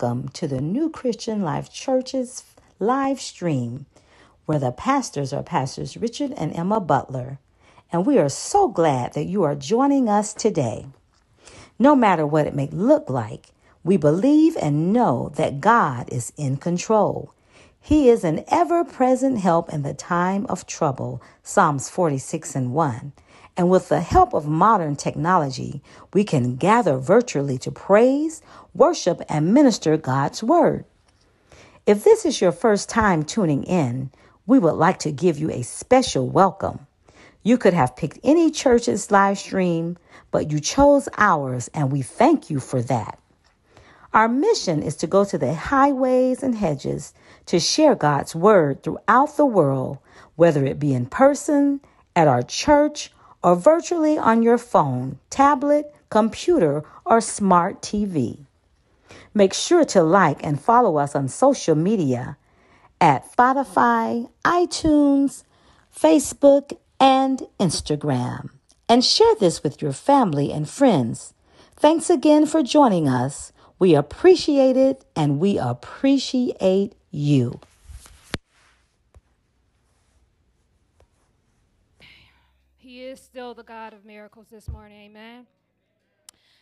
welcome to the New Christian Life Church's live stream, where the pastors are Pastors Richard and Emma Butler. And we are so glad that you are joining us today. No matter what it may look like, we believe and know that God is in control. He is an ever present help in the time of trouble. Psalms 46 and 1. And with the help of modern technology, we can gather virtually to praise, worship, and minister God's Word. If this is your first time tuning in, we would like to give you a special welcome. You could have picked any church's live stream, but you chose ours, and we thank you for that. Our mission is to go to the highways and hedges to share God's Word throughout the world, whether it be in person, at our church, or virtually on your phone, tablet, computer, or smart TV. Make sure to like and follow us on social media at Spotify, iTunes, Facebook, and Instagram. And share this with your family and friends. Thanks again for joining us. We appreciate it and we appreciate you. He is still the God of miracles this morning. Amen.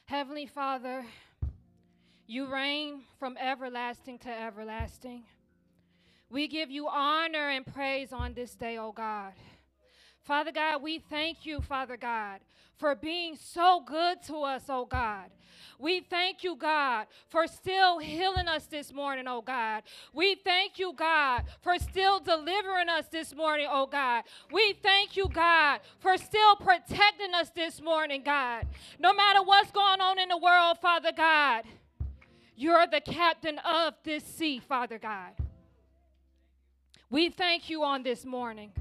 Heavenly Father, you reign from everlasting to everlasting. We give you honor and praise on this day, oh God. Father God, we thank you, Father God, for being so good to us, oh God. We thank you, God, for still healing us this morning, oh God. We thank you, God, for still delivering us this morning, oh God. We thank you, God, for still protecting us this morning, God. No matter what's going on in the world, Father God, you're the captain of this sea, Father God. We thank you on this morning.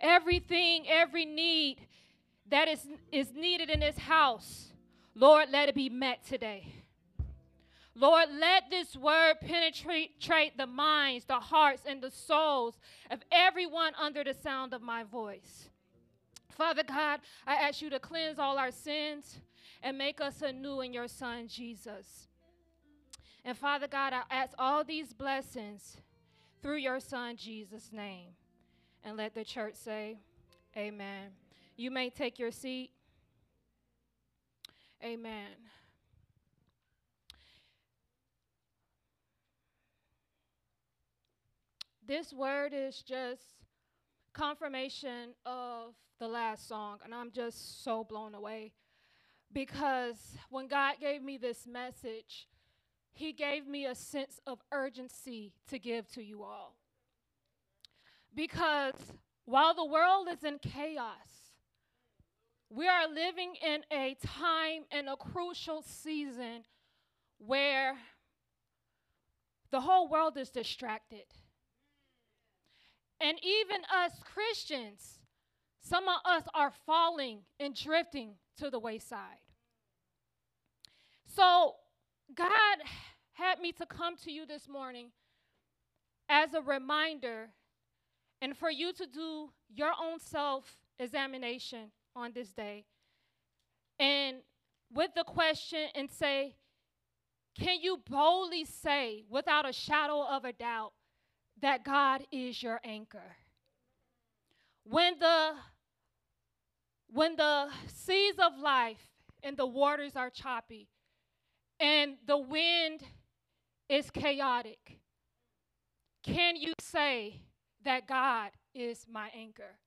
Everything, every need that is, is needed in this house, Lord, let it be met today. Lord, let this word penetrate the minds, the hearts, and the souls of everyone under the sound of my voice. Father God, I ask you to cleanse all our sins and make us anew in your Son, Jesus. And Father God, I ask all these blessings through your Son, Jesus' name. And let the church say, Amen. You may take your seat. Amen. This word is just confirmation of the last song, and I'm just so blown away because when God gave me this message, He gave me a sense of urgency to give to you all. Because while the world is in chaos, we are living in a time and a crucial season where the whole world is distracted. And even us Christians, some of us are falling and drifting to the wayside. So, God had me to come to you this morning as a reminder and for you to do your own self examination on this day. And with the question, and say, can you boldly say, without a shadow of a doubt, that God is your anchor? When the when the seas of life and the waters are choppy and the wind is chaotic, can you say that God is my anchor?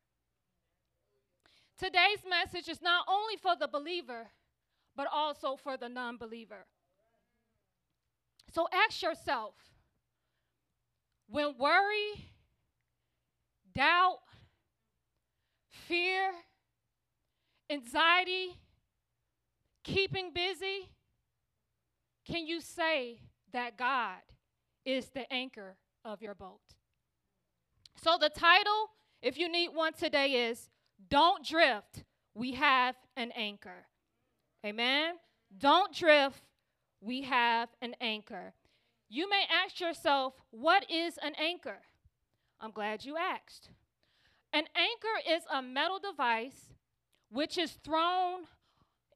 Today's message is not only for the believer, but also for the non believer. So ask yourself when worry, doubt, fear, anxiety, keeping busy, can you say that God is the anchor of your boat? So, the title, if you need one today, is Don't Drift. We have an anchor. Amen? Don't drift. We have an anchor. You may ask yourself, What is an anchor? I'm glad you asked. An anchor is a metal device which is thrown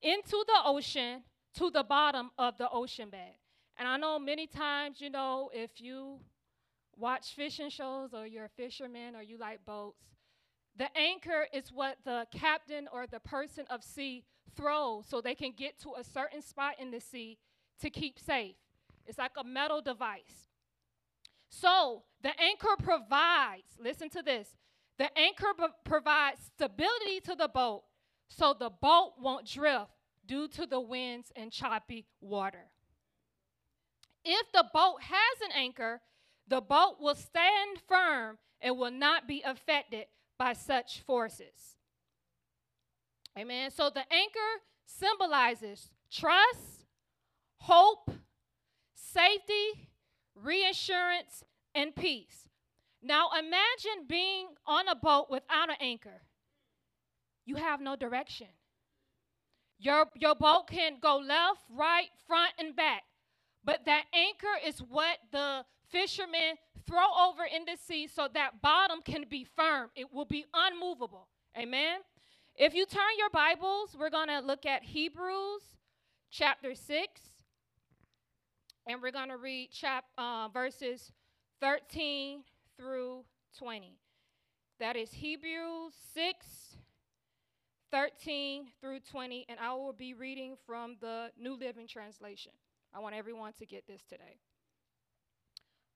into the ocean to the bottom of the ocean bed. And I know many times, you know, if you watch fishing shows or you're a fisherman or you like boats, the anchor is what the captain or the person of sea throws so they can get to a certain spot in the sea to keep safe. It's like a metal device. So the anchor provides, listen to this, the anchor provides stability to the boat so the boat won't drift due to the winds and choppy water. If the boat has an anchor, the boat will stand firm and will not be affected by such forces. Amen. So the anchor symbolizes trust, hope, safety, reassurance, and peace. Now imagine being on a boat without an anchor. You have no direction. Your, your boat can go left, right, front, and back. But that anchor is what the fishermen throw over in the sea so that bottom can be firm. It will be unmovable. Amen. If you turn your Bibles, we're going to look at Hebrews chapter 6. And we're going to read chap, uh, verses 13 through 20. That is Hebrews 6, 13 through 20. And I will be reading from the New Living Translation. I want everyone to get this today.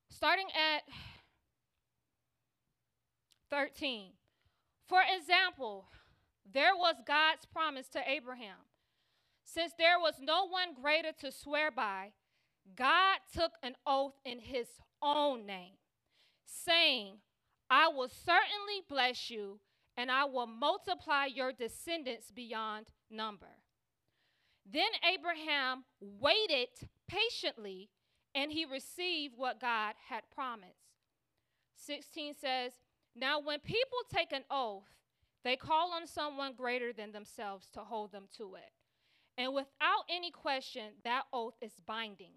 Starting at 13. For example, there was God's promise to Abraham. Since there was no one greater to swear by, God took an oath in his own name, saying, I will certainly bless you, and I will multiply your descendants beyond number. Then Abraham waited patiently, and he received what God had promised. 16 says, Now when people take an oath, they call on someone greater than themselves to hold them to it. And without any question, that oath is binding.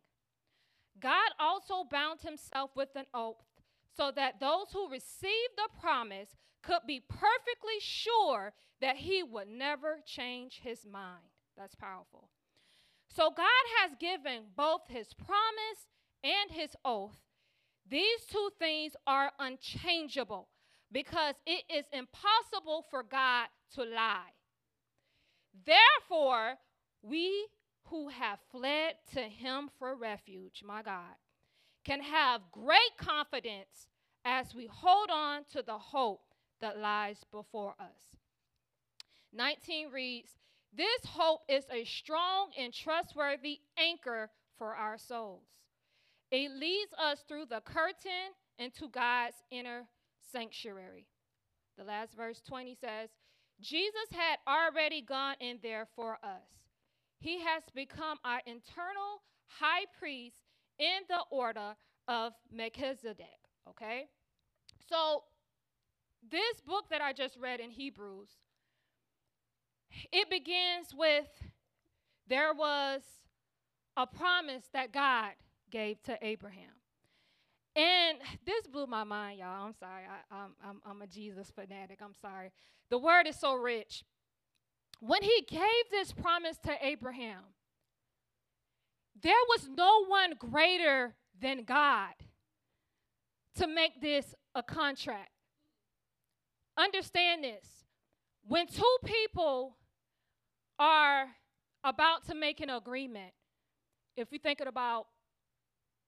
God also bound himself with an oath so that those who received the promise could be perfectly sure that he would never change his mind. That's powerful. So God has given both his promise and his oath. These two things are unchangeable because it is impossible for God to lie. Therefore, we who have fled to him for refuge, my God, can have great confidence as we hold on to the hope that lies before us. 19 reads, This hope is a strong and trustworthy anchor for our souls. It leads us through the curtain into God's inner sanctuary. The last verse 20 says, Jesus had already gone in there for us. He has become our internal high priest in the order of Melchizedek. Okay? So, this book that I just read in Hebrews, it begins with there was a promise that God gave to Abraham. And this blew my mind, y'all. I'm sorry. I, am I'm, I'm a Jesus fanatic. I'm sorry. The word is so rich. When he gave this promise to Abraham, there was no one greater than God to make this a contract. Understand this. When two people are about to make an agreement, if we think about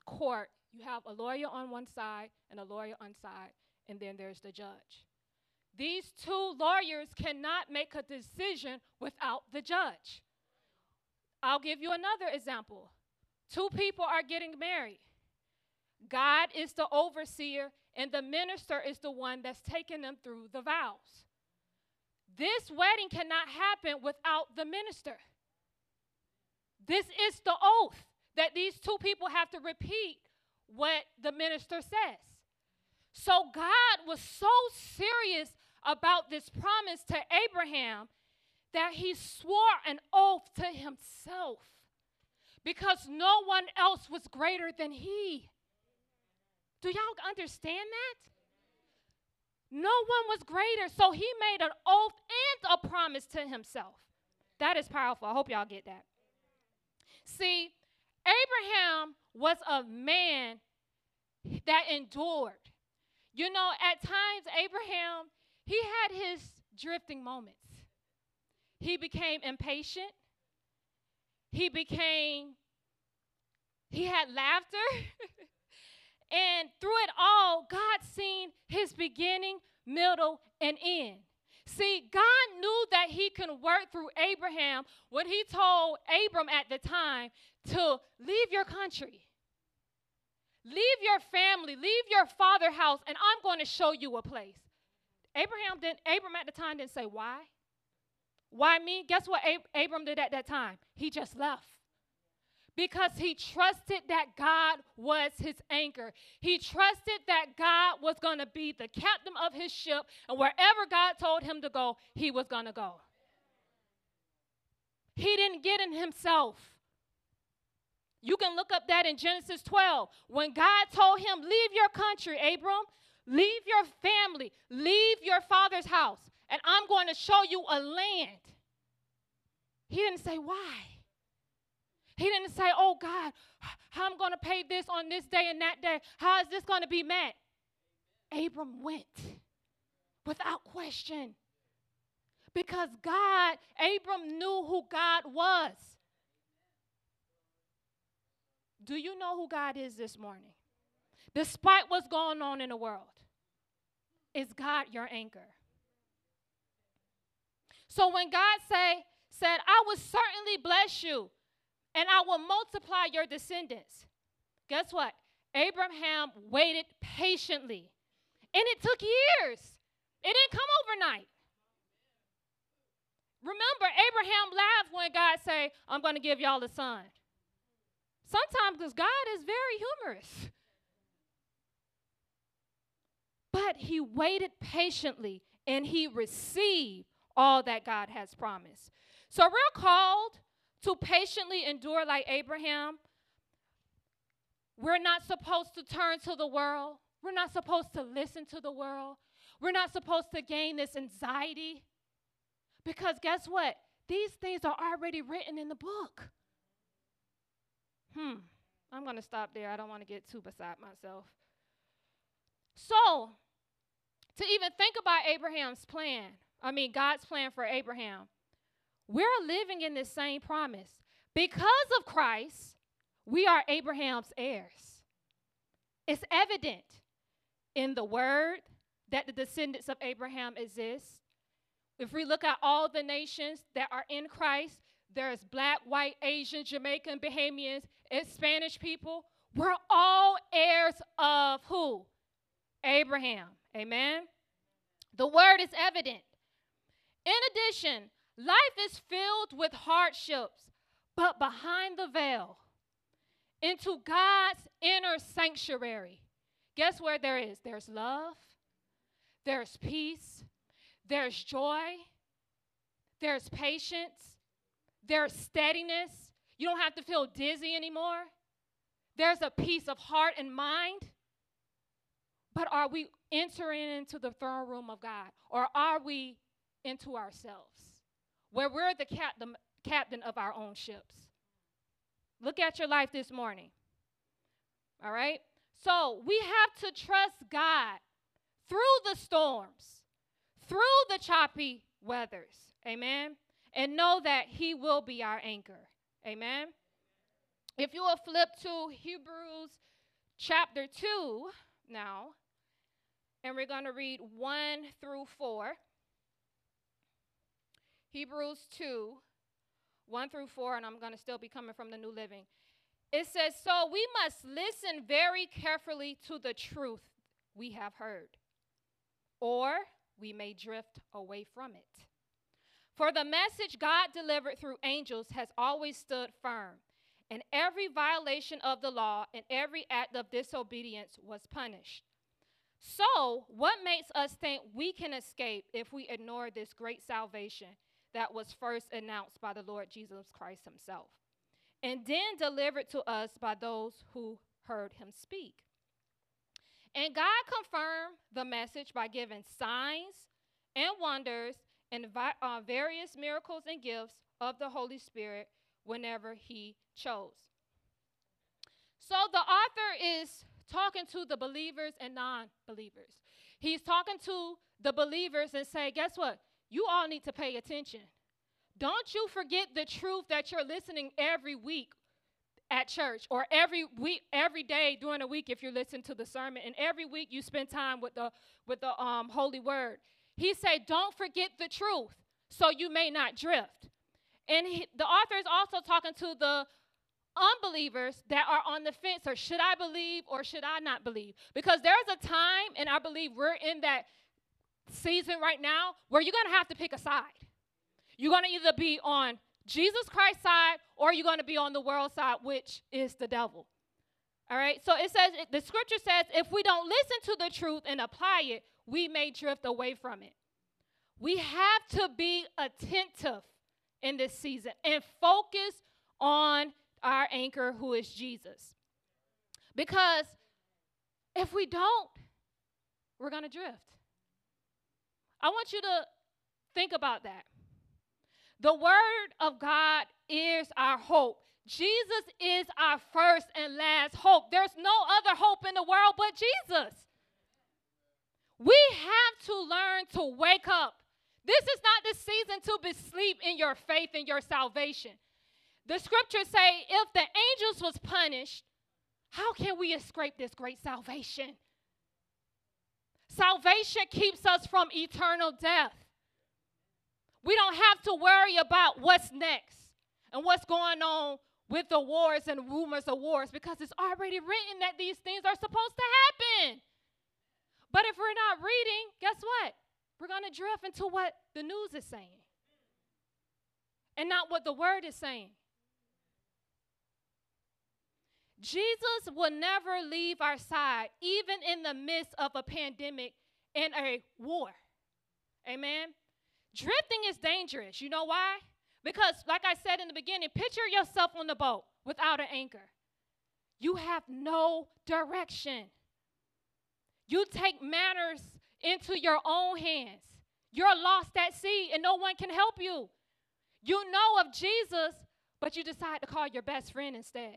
court, you have a lawyer on one side and a lawyer on side, and then there's the judge. These two lawyers cannot make a decision without the judge. I'll give you another example. Two people are getting married. God is the overseer, and the minister is the one that's taking them through the vows. This wedding cannot happen without the minister. This is the oath that these two people have to repeat what the minister says. So God was so serious about this promise to Abraham that he swore an oath to himself because no one else was greater than he. Do y'all understand that? No one was greater. So he made an oath and a promise to himself. That is powerful. I hope y'all get that. See, Abraham was a man that endured. You know, at times, Abraham, he had his drifting moments. He became impatient. He became, he had laughter. and through it all, God seen his beginning, middle, and end. See, God knew that he could work through Abraham when he told Abram at the time to leave your country, leave your family, leave your father house, and I'm going to show you a place. Abraham didn't, Abram at the time didn't say why. Why me? Guess what Ab- Abram did at that time? He just left because he trusted that God was his anchor. He trusted that God was going to be the captain of his ship, and wherever God told him to go, he was going to go. He didn't get in himself. You can look up that in Genesis 12. When God told him, Leave your country, Abram, leave your family, leave your father's house, and I'm going to show you a land. He didn't say why. He didn't say, oh God, how I'm going to pay this on this day and that day. How is this going to be met? Abram went without question. Because God, Abram knew who God was. Do you know who God is this morning? Despite what's going on in the world, is God your anchor? So when God say, said, I will certainly bless you and I will multiply your descendants. Guess what? Abraham waited patiently. And it took years. It didn't come overnight. Remember, Abraham laughed when God said, I'm going to give y'all a son. Sometimes because God is very humorous. But he waited patiently and he received all that God has promised. So we're called to patiently endure like Abraham. We're not supposed to turn to the world. We're not supposed to listen to the world. We're not supposed to gain this anxiety. Because guess what? These things are already written in the book. Hmm. I'm going to stop there. I don't want to get too beside myself. So, to even think about Abraham's plan, I mean, God's plan for Abraham, we're living in this same promise. Because of Christ, we are Abraham's heirs. It's evident in the word that the descendants of Abraham exist. If we look at all the nations that are in Christ, there's black, white, Asian, Jamaican, Bahamians, it's Spanish people. We're all heirs of who? Abraham. Amen. The word is evident. In addition, Life is filled with hardships, but behind the veil, into God's inner sanctuary, guess where there is? There's love, there's peace, there's joy, there's patience, there's steadiness. You don't have to feel dizzy anymore. There's a peace of heart and mind. But are we entering into the throne room of God or are we into ourselves? Where we're the, cap- the captain of our own ships. Look at your life this morning. All right? So we have to trust God through the storms, through the choppy weathers. Amen? And know that He will be our anchor. Amen? If you will flip to Hebrews chapter 2 now, and we're going to read 1 through 4. Hebrews 2, 1 through 4, and I'm going to still be coming from the New Living. It says, So we must listen very carefully to the truth we have heard, or we may drift away from it. For the message God delivered through angels has always stood firm, and every violation of the law and every act of disobedience was punished. So, what makes us think we can escape if we ignore this great salvation that was first announced by the Lord Jesus Christ himself, and then delivered to us by those who heard him speak. And God confirmed the message by giving signs and wonders and uh, various miracles and gifts of the Holy Spirit whenever he chose. So the author is talking to the believers and non believers. He's talking to the believers and say, guess what? You all need to pay attention. Don't you forget the truth that you're listening every week at church or every week every day during the week if you're listening to the sermon and every week you spend time with the with the um, holy word he said don't forget the truth so you may not drift and he, the author is also talking to the unbelievers that are on the fence or should I believe or should I not believe? Because there's a time, and I believe we're in that season right now where you're going to have to pick a side. You're going to either be on Jesus Christ's side or you're going to be on the world side, which is the devil. All right, so it says, the scripture says, if we don't listen to the truth and apply it, we may drift away from it. We have to be attentive in this season and focus on our anchor, who is Jesus. Because if we don't, we're going to drift. I want you to think about that. The Word of God is our hope. Jesus is our first and last hope. There's no other hope in the world but Jesus. We have to learn to wake up. This is not the season to be asleep in your faith and your salvation. The scriptures say if the angels was punished, how can we escape this great salvation? Salvation keeps us from eternal death. We don't have to worry about what's next and what's going on with the wars and rumors of wars because it's already written that these things are supposed to happen. But if we're not reading, guess what? We're going to drift into what the news is saying and not what the word is saying. Jesus will never leave our side, even in the midst of a pandemic and a war. Amen. Drifting is dangerous. You know why? Because, like I said in the beginning, picture yourself on the boat without an anchor. You have no direction. You take matters into your own hands. You're lost at sea and no one can help you. You know of Jesus, but you decide to call your best friend instead.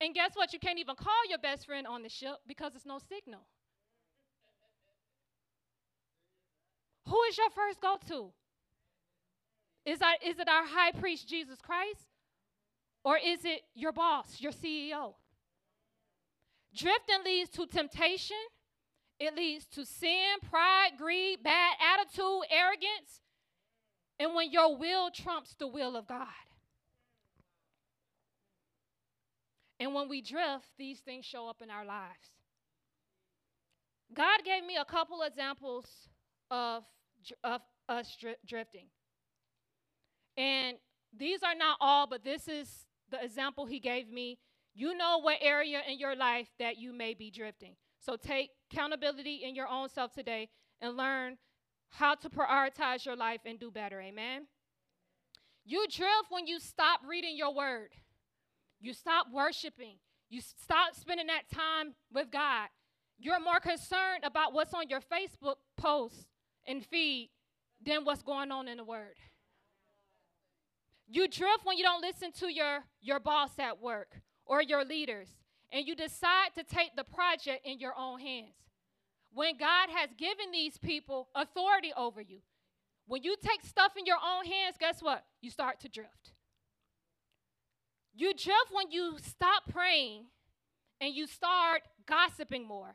And guess what? You can't even call your best friend on the ship because there's no signal. Who is your first go to? Is, is it our high priest, Jesus Christ? Or is it your boss, your CEO? Drifting leads to temptation, it leads to sin, pride, greed, bad attitude, arrogance, and when your will trumps the will of God. And when we drift, these things show up in our lives. God gave me a couple examples of, of us drifting. And these are not all, but this is the example He gave me. You know what area in your life that you may be drifting. So take accountability in your own self today and learn how to prioritize your life and do better. Amen. You drift when you stop reading your word. You stop worshiping. You stop spending that time with God. You're more concerned about what's on your Facebook post and feed than what's going on in the Word. You drift when you don't listen to your, your boss at work or your leaders, and you decide to take the project in your own hands. When God has given these people authority over you, when you take stuff in your own hands, guess what? You start to drift. You drift when you stop praying and you start gossiping more.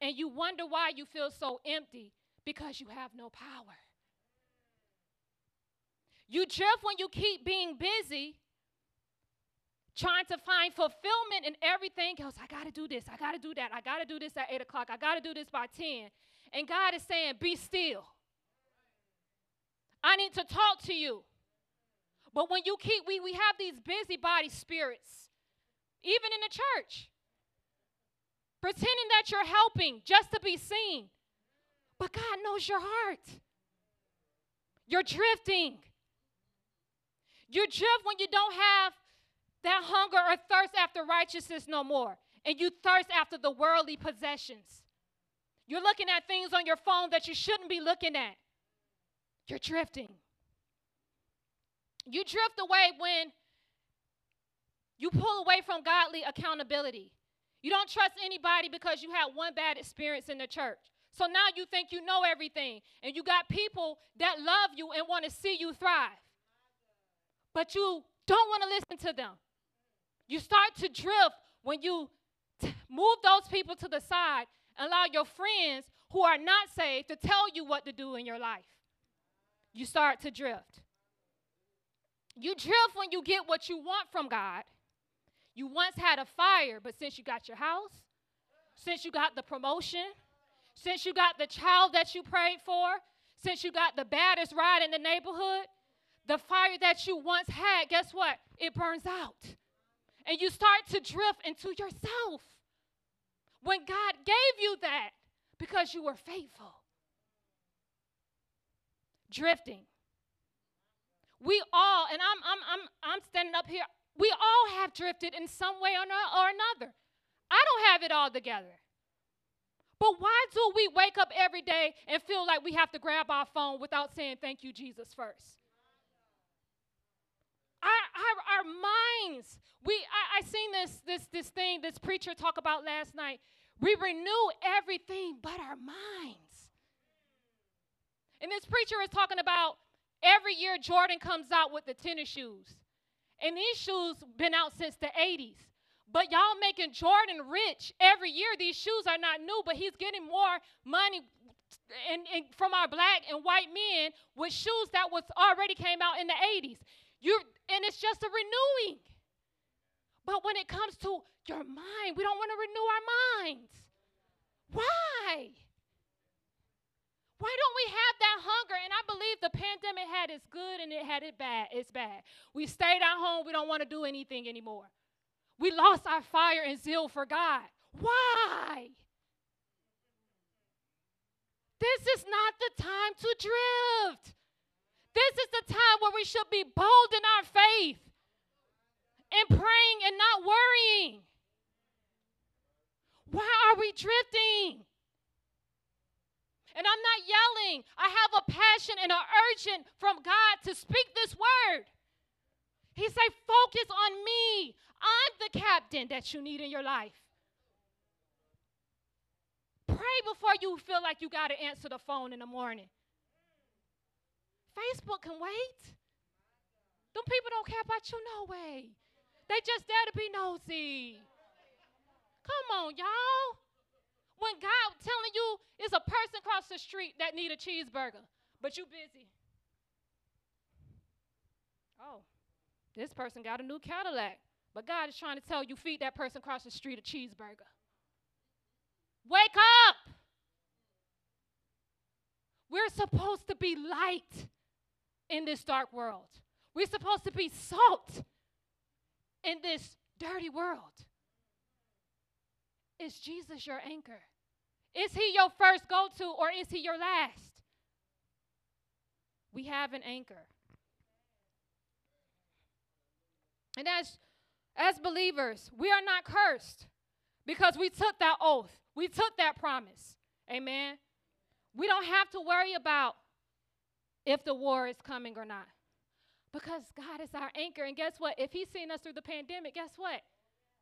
And you wonder why you feel so empty because you have no power. You drift when you keep being busy trying to find fulfillment in everything else. I got to do this. I got to do that. I got to do this at 8 o'clock. I got to do this by 10. And God is saying, Be still. I need to talk to you. But when you keep, we, we have these busybody spirits, even in the church, pretending that you're helping just to be seen. But God knows your heart. You're drifting. You drift when you don't have that hunger or thirst after righteousness no more, and you thirst after the worldly possessions. You're looking at things on your phone that you shouldn't be looking at. You're drifting. You drift away when you pull away from godly accountability. You don't trust anybody because you had one bad experience in the church. So now you think you know everything, and you got people that love you and want to see you thrive. But you don't want to listen to them. You start to drift when you t- move those people to the side and allow your friends who are not saved to tell you what to do in your life. You start to drift. You drift when you get what you want from God. You once had a fire, but since you got your house, since you got the promotion, since you got the child that you prayed for, since you got the baddest ride in the neighborhood, the fire that you once had, guess what? It burns out. And you start to drift into yourself. When God gave you that because you were faithful. Drifting. We all, and I'm, I'm, I'm, I'm standing up here, we all have drifted in some way or, or another. I don't have it all together. But why do we wake up every day and feel like we have to grab our phone without saying thank you, Jesus, first? Our, our, our minds, we I, I seen this this this thing, this preacher talk about last night. We renew everything but our minds. And this preacher is talking about every year Jordan comes out with the tennis shoes. And these shoes been out since the 80s. But y'all making Jordan rich every year. These shoes are not new, but he's getting more money and, and from our black and white men with shoes that was already came out in the 80s. You and it's just a renewing. But when it comes to your mind, we don't want to renew our minds. Why? Why don't we have that hunger? And I believe the pandemic had its good and it had it bad. It's bad. We stayed at home. We don't want to do anything anymore. We lost our fire and zeal for God. Why? This is not the time to drift. This is the time where we should be bold in our faith and praying and not worrying. Why are we drifting? And I'm not yelling. I have a passion and an urgent from God to speak this word. He said, focus on me. I'm the captain that you need in your life. Pray before you feel like you got to answer the phone in the morning. Facebook can wait. Them people don't care about you no way. They just there to be nosy. Come on, y'all. When God telling you it's a person across the street that need a cheeseburger, but you busy. Oh, this person got a new Cadillac. But God is trying to tell you, feed that person across the street a cheeseburger. Wake up! We're supposed to be light in this dark world. We're supposed to be salt in this dirty world. Is Jesus your anchor? Is he your first go to or is he your last? We have an anchor. And as as believers, we are not cursed because we took that oath. We took that promise. Amen. We don't have to worry about if the war is coming or not. Because God is our anchor. And guess what? If He's seen us through the pandemic, guess what?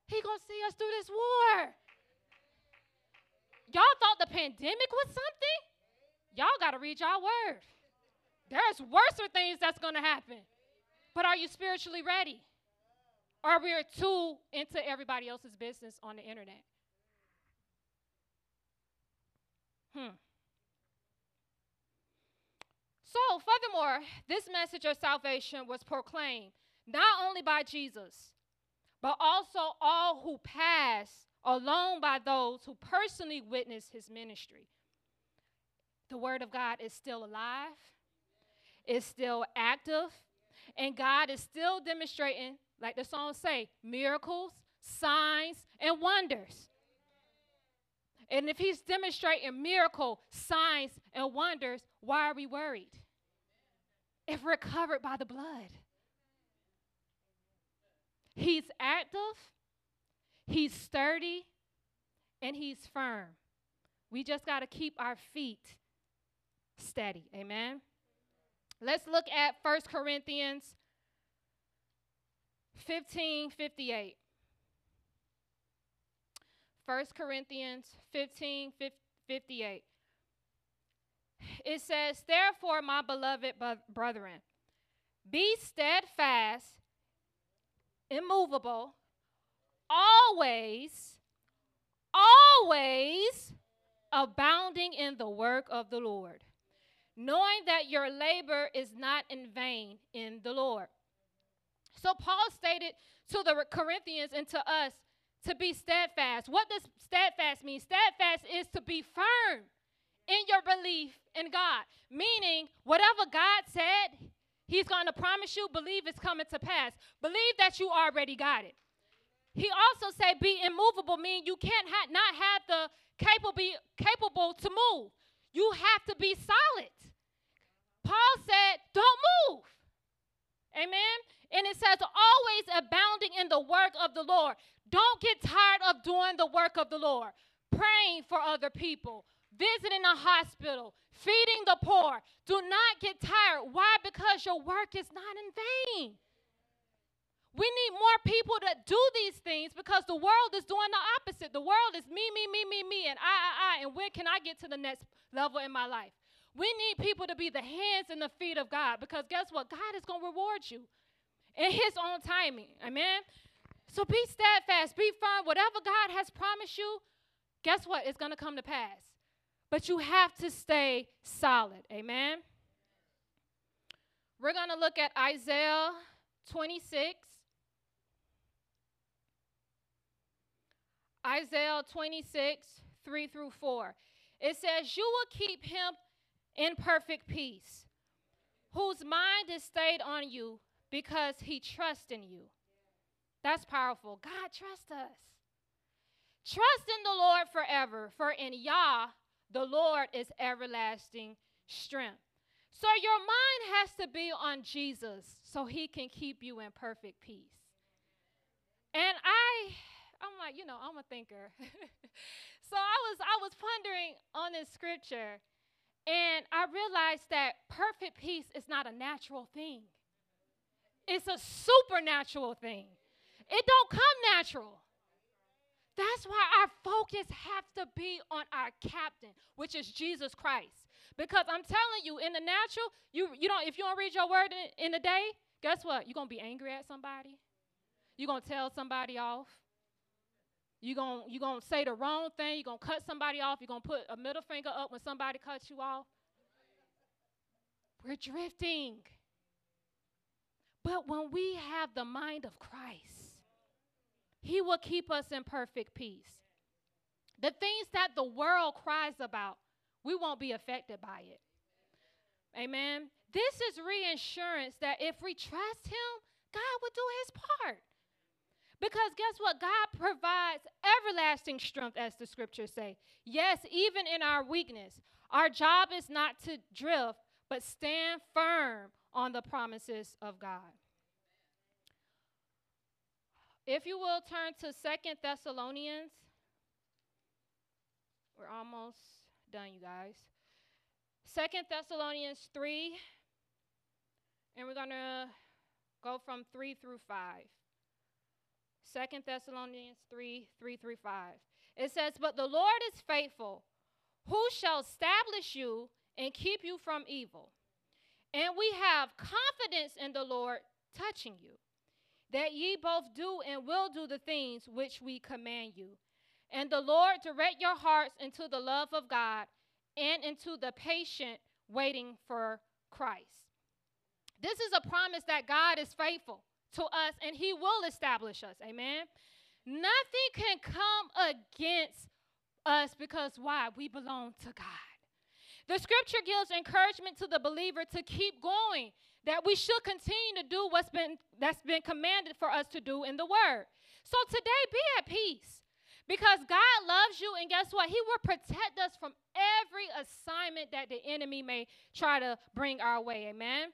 He gonna see us through this war. Y'all thought the pandemic was something? Y'all gotta read y'all word. There's worser things that's gonna happen. But are you spiritually ready? Or are we're too into everybody else's business on the internet? Hmm. So, furthermore, this message of salvation was proclaimed not only by Jesus, but also all who pass along by those who personally witnessed his ministry. The word of God is still alive, it's still active, and God is still demonstrating, like the song say, miracles, signs, and wonders. And if he's demonstrating miracle, signs, and wonders, why are we worried? If we're covered by the blood. He's active, he's sturdy, and he's firm. We just got to keep our feet steady. Amen. Let's look at 1 Corinthians 15 58. 1 Corinthians 15 58. It says, Therefore, my beloved brethren, be steadfast, immovable, always, always abounding in the work of the Lord, knowing that your labor is not in vain in the Lord. So Paul stated to the Corinthians and to us to be steadfast. What does steadfast mean? Steadfast is to be firm in your belief in God, meaning whatever God said, He's going to promise you, believe it's coming to pass. Believe that you already got it. He also said, be immovable, meaning you can't ha- not have the capable, capable to move. You have to be solid. Paul said, don't move. Amen. And it says, always abounding in the work of the Lord. Don't get tired of doing the work of the Lord, praying for other people, visiting a hospital, feeding the poor. Do not get tired. Why? Because your work is not in vain. People that do these things because the world is doing the opposite. The world is me, me, me, me, me, and I, I, I. And when can I get to the next level in my life? We need people to be the hands and the feet of God because guess what? God is going to reward you in His own timing. Amen? So be steadfast, be firm. Whatever God has promised you, guess what? It's going to come to pass. But you have to stay solid. Amen? We're going to look at Isaiah 26. Isaiah 26, 3 through 4. It says, You will keep him in perfect peace, whose mind is stayed on you because he trusts in you. That's powerful. God, trust us. Trust in the Lord forever, for in Yah, the Lord is everlasting strength. So your mind has to be on Jesus so he can keep you in perfect peace. And I I'm like, you know, I'm a thinker. so I was I was pondering on this scripture and I realized that perfect peace is not a natural thing. It's a supernatural thing. It don't come natural. That's why our focus has to be on our captain, which is Jesus Christ. Because I'm telling you, in the natural, you you don't if you don't read your word in, in the day, guess what? You're gonna be angry at somebody. You're gonna tell somebody off. You're going you gonna say the wrong thing. You're going to cut somebody off. You're going to put a middle finger up when somebody cuts you off. We're drifting. But when we have the mind of Christ, He will keep us in perfect peace. The things that the world cries about, we won't be affected by it. Amen. This is reinsurance that if we trust Him, God will do His part. Because guess what? God provides everlasting strength, as the scriptures say. Yes, even in our weakness, our job is not to drift, but stand firm on the promises of God. If you will turn to Second Thessalonians, we're almost done, you guys. Second Thessalonians 3, and we're going to go from 3 through 5. Second Thessalonians 3 3 through 5. It says, But the Lord is faithful, who shall establish you and keep you from evil. And we have confidence in the Lord touching you, that ye both do and will do the things which we command you. And the Lord direct your hearts into the love of God and into the patient waiting for Christ. This is a promise that God is faithful to us and he will establish us. Amen. Nothing can come against us because why? We belong to God. The scripture gives encouragement to the believer to keep going, that we should continue to do what's been that's been commanded for us to do in the word. So today be at peace. Because God loves you, and guess what? He will protect us from every assignment that the enemy may try to bring our way. Amen.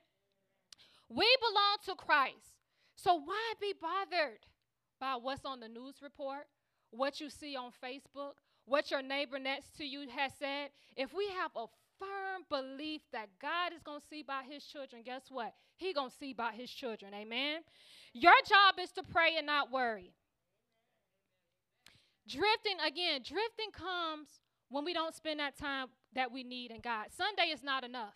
We belong to Christ. So why be bothered by what's on the news report, what you see on Facebook, what your neighbor next to you has said? If we have a firm belief that God is going to see about his children, guess what? He going to see about his children. Amen. Your job is to pray and not worry. Drifting, again, drifting comes when we don't spend that time that we need in God. Sunday is not enough.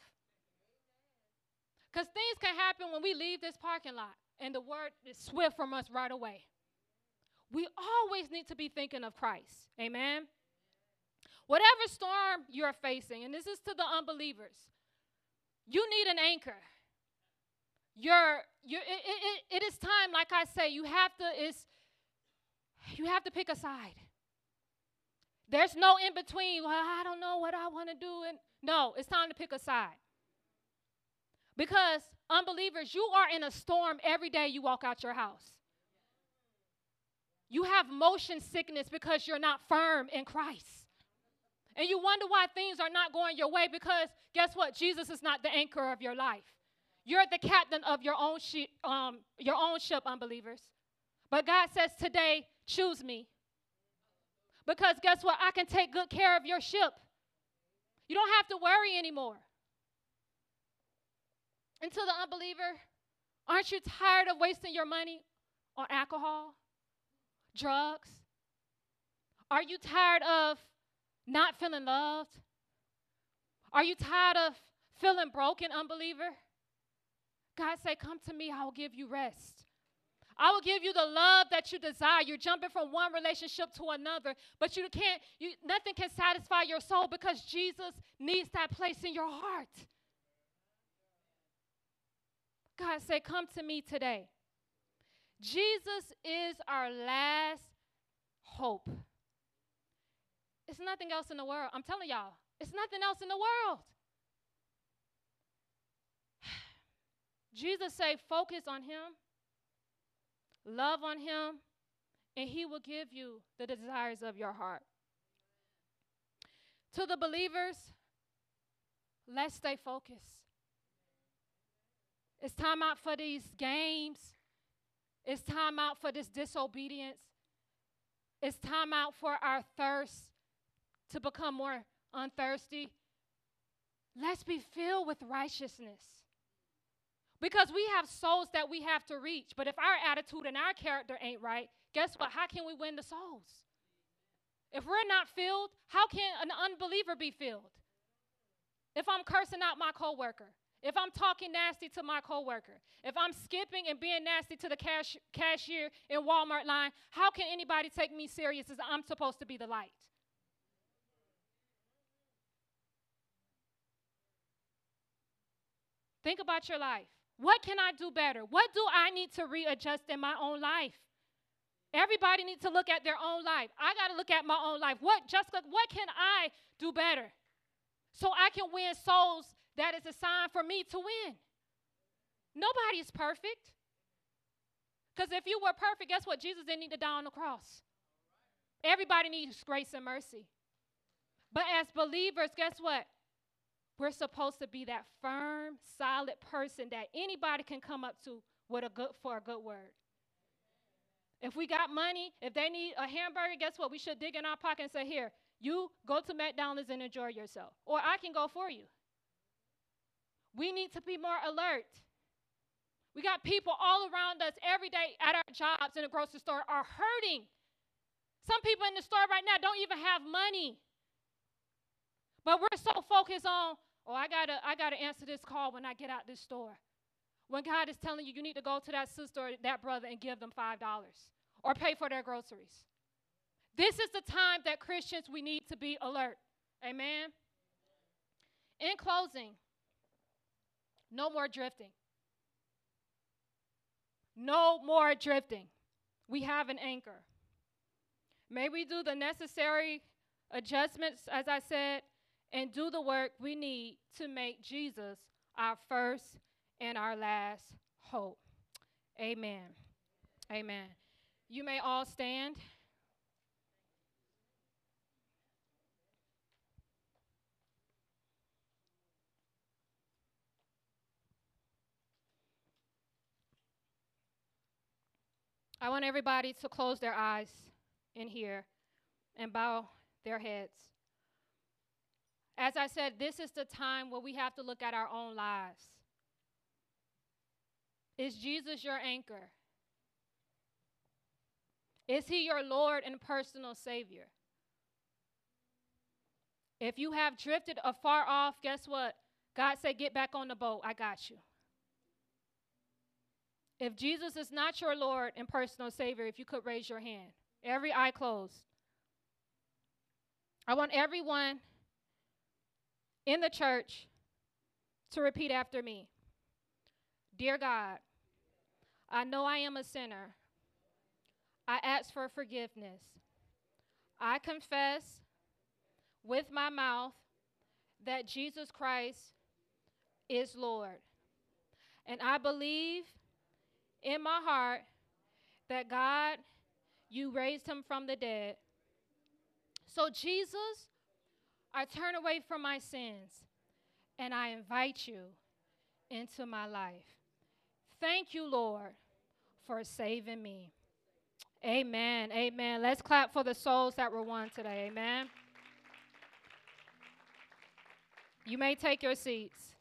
Because things can happen when we leave this parking lot and the word is swift from us right away. We always need to be thinking of Christ. Amen. Whatever storm you're facing, and this is to the unbelievers, you need an anchor. You're, you're, it, it, it is time, like I say, you have to, it's, you have to pick a side. There's no in between. Well, I don't know what I want to do. And no, it's time to pick a side. Because unbelievers, you are in a storm every day you walk out your house. You have motion sickness because you're not firm in Christ. And you wonder why things are not going your way because guess what? Jesus is not the anchor of your life. You're the captain of your own ship, um, your own ship, unbelievers. But God says today, choose me. Because guess what? I can take good care of your ship. You don't have to worry anymore. And to the unbeliever, aren't you tired of wasting your money on alcohol, drugs? Are you tired of not feeling loved? Are you tired of feeling broken, unbeliever? God say, "Come to me, I will give you rest." I will give you the love that you desire. You're jumping from one relationship to another, but you can't, you, nothing can satisfy your soul because Jesus needs that place in your heart. God said, Come to me today. Jesus is our last hope. It's nothing else in the world. I'm telling y'all, it's nothing else in the world. Jesus said, focus on him love on Him, and He will give you the desires of your heart. To the believers, let's stay focused. It's time out for these games. It's time out for this disobedience. It's time out for our thirst to become more unthirsty. Let's be filled with righteousness. Because we have souls that we have to reach. But if our attitude and our character ain't right, guess what? How can we win the souls? If we're not filled, how can an unbeliever be filled? If I'm cursing out my coworker, if I'm talking nasty to my coworker, if I'm skipping and being nasty to the cash, cashier in Walmart line, how can anybody take me serious as I'm supposed to be the light? Think about your life. What can I do better? What do I need to readjust in my own life? Everybody needs to look at their own life. I got to look at my own life. What, Jessica, what can I do better so I can win souls that is a sign for me to win? Nobody is perfect. Because if you were perfect, guess what? Jesus didn't need to die on the cross. Everybody needs grace and mercy. But as believers, guess what? We're supposed to be that firm, solid person that anybody can come up to with a good for a good word. If we got money, if they need a hamburger, guess what? We should dig in our pocket and say, Here, you go to McDonald's and enjoy yourself. Or I can go for you. We need to be more alert. We got people all around us every day at our jobs in the grocery store are hurting. Some people in the store right now don't even have money. But we're so focused on Oh, I gotta, I gotta answer this call when I get out this store. When God is telling you you need to go to that sister or that brother and give them five dollars or pay for their groceries. This is the time that Christians we need to be alert. Amen. In closing, no more drifting. No more drifting. We have an anchor. May we do the necessary adjustments, as I said, and do the work we need to make Jesus our first and our last hope. Amen. Amen. You may all stand. I want everybody to close their eyes in here and bow their heads. As I said, this is the time where we have to look at our own lives. Is Jesus your anchor? Is he your Lord and personal Savior? If you have drifted afar off, guess what? God said, Get back on the boat. I got you. If Jesus is not your Lord and personal Savior, if you could raise your hand, every eye closed. I want everyone in the church to repeat after me Dear God, I know I am a sinner. I ask for forgiveness. I confess with my mouth that Jesus Christ is Lord. And I believe in my heart that God, you raised him from the dead. So, Jesus, I turn away from my sins and I invite you into my life. Thank you, Lord, for saving me. Amen. Amen. Let's clap for the souls that were won today. Amen. You may take your seats.